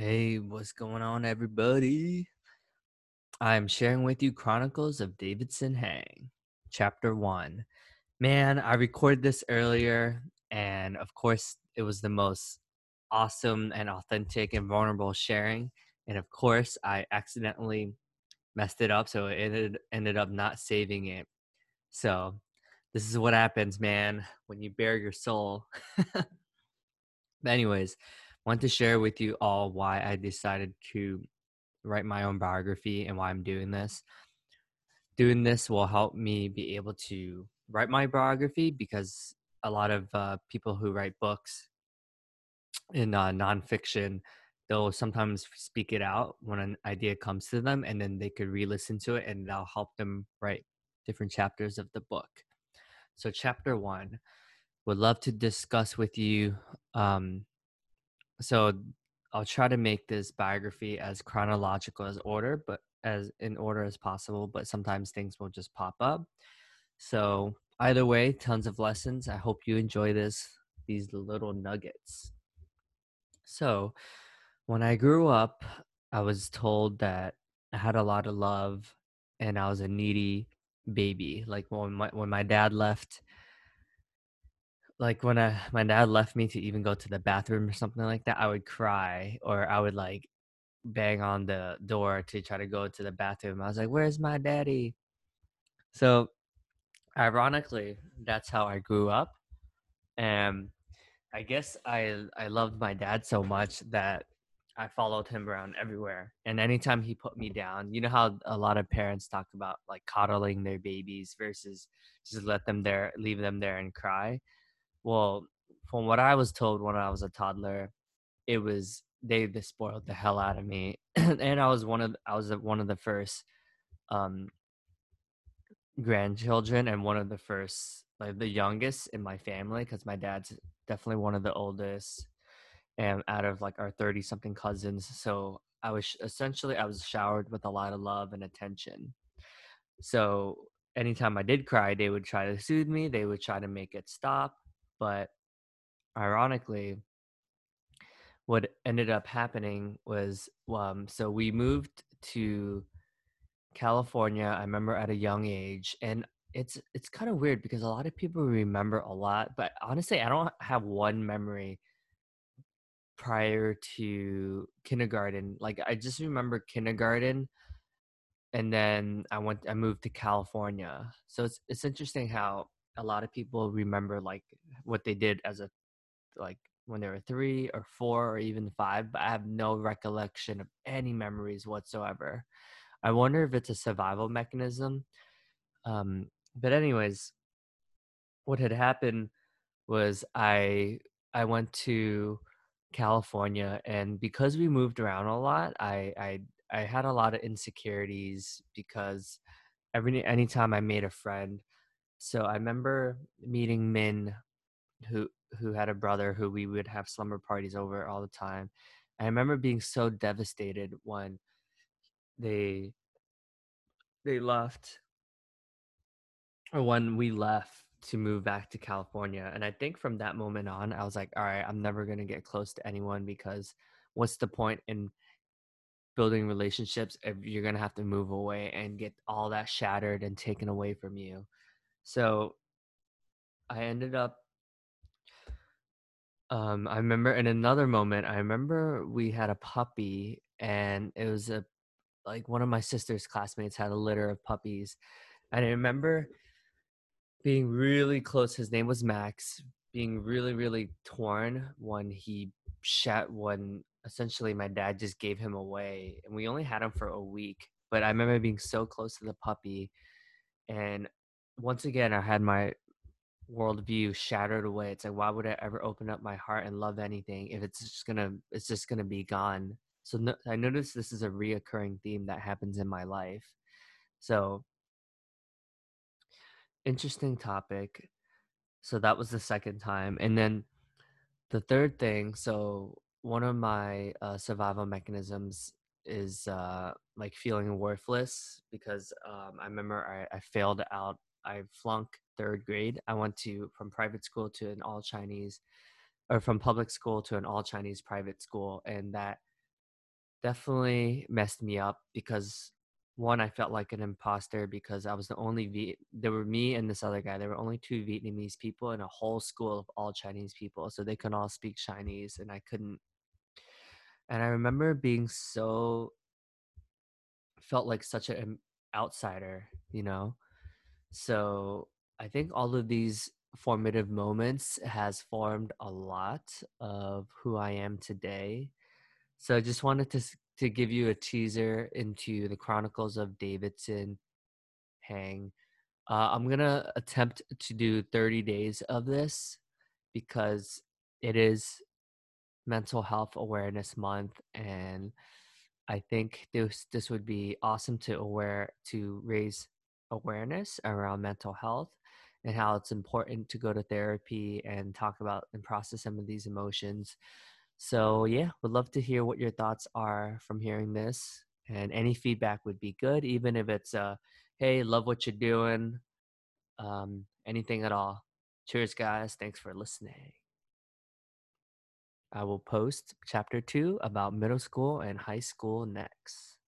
Hey, what's going on, everybody? I'm sharing with you Chronicles of Davidson Hang, Chapter 1. Man, I recorded this earlier, and of course, it was the most awesome and authentic and vulnerable sharing. And of course, I accidentally messed it up, so it ended, ended up not saving it. So, this is what happens, man, when you bare your soul. but, anyways, want to share with you all why I decided to write my own biography and why I'm doing this. Doing this will help me be able to write my biography because a lot of uh, people who write books in uh, nonfiction, they'll sometimes speak it out when an idea comes to them, and then they could re-listen to it, and that'll help them write different chapters of the book. So, chapter one, would love to discuss with you. Um, so, I'll try to make this biography as chronological as order, but as in order as possible. But sometimes things will just pop up. So either way, tons of lessons. I hope you enjoy this these little nuggets. So when I grew up, I was told that I had a lot of love and I was a needy baby. Like when my when my dad left, like when I, my dad left me to even go to the bathroom or something like that, I would cry or I would like bang on the door to try to go to the bathroom. I was like, "Where's my daddy?" So, ironically, that's how I grew up, and I guess I I loved my dad so much that I followed him around everywhere. And anytime he put me down, you know how a lot of parents talk about like coddling their babies versus just let them there, leave them there and cry. Well, from what I was told when I was a toddler, it was they, they spoiled the hell out of me, and I was one of I was one of the first um, grandchildren and one of the first like the youngest in my family because my dad's definitely one of the oldest and out of like our 30 something cousins so i was essentially i was showered with a lot of love and attention. So anytime i did cry they would try to soothe me they would try to make it stop but ironically, what ended up happening was um, so we moved to California. I remember at a young age, and it's it's kind of weird because a lot of people remember a lot, but honestly, I don't have one memory prior to kindergarten. Like I just remember kindergarten and then I went I moved to California. So it's it's interesting how a lot of people remember like what they did as a like when they were three or four or even five, but I have no recollection of any memories whatsoever. I wonder if it's a survival mechanism. Um, but anyways, what had happened was I I went to California and because we moved around a lot, I I I had a lot of insecurities because every anytime I made a friend, so I remember meeting Min, who who had a brother who we would have slumber parties over all the time. I remember being so devastated when they they left or when we left to move back to California. And I think from that moment on, I was like, all right, I'm never gonna get close to anyone because what's the point in building relationships if you're gonna have to move away and get all that shattered and taken away from you? So I ended up um I remember in another moment, I remember we had a puppy and it was a like one of my sister's classmates had a litter of puppies. And I remember being really close. His name was Max, being really, really torn when he shat when essentially my dad just gave him away and we only had him for a week. But I remember being so close to the puppy and once again, I had my worldview shattered away. It's like, why would I ever open up my heart and love anything if it's just gonna, it's just gonna be gone. So no, I noticed this is a reoccurring theme that happens in my life. So interesting topic. So that was the second time, and then the third thing. So one of my uh, survival mechanisms is uh, like feeling worthless because um, I remember I, I failed out I flunked third grade. I went to from private school to an all Chinese, or from public school to an all Chinese private school, and that definitely messed me up because one, I felt like an imposter because I was the only Viet. There were me and this other guy. There were only two Vietnamese people in a whole school of all Chinese people, so they could all speak Chinese, and I couldn't. And I remember being so felt like such an outsider, you know. So I think all of these formative moments has formed a lot of who I am today. So I just wanted to to give you a teaser into the Chronicles of Davidson Hang. Uh, I'm gonna attempt to do 30 days of this because it is Mental Health Awareness Month, and I think this this would be awesome to aware to raise awareness around mental health and how it's important to go to therapy and talk about and process some of these emotions. So yeah, would love to hear what your thoughts are from hearing this, and any feedback would be good, even if it's uh, hey, love what you're doing, um, anything at all. Cheers, guys. Thanks for listening. I will post chapter two about middle school and high school next.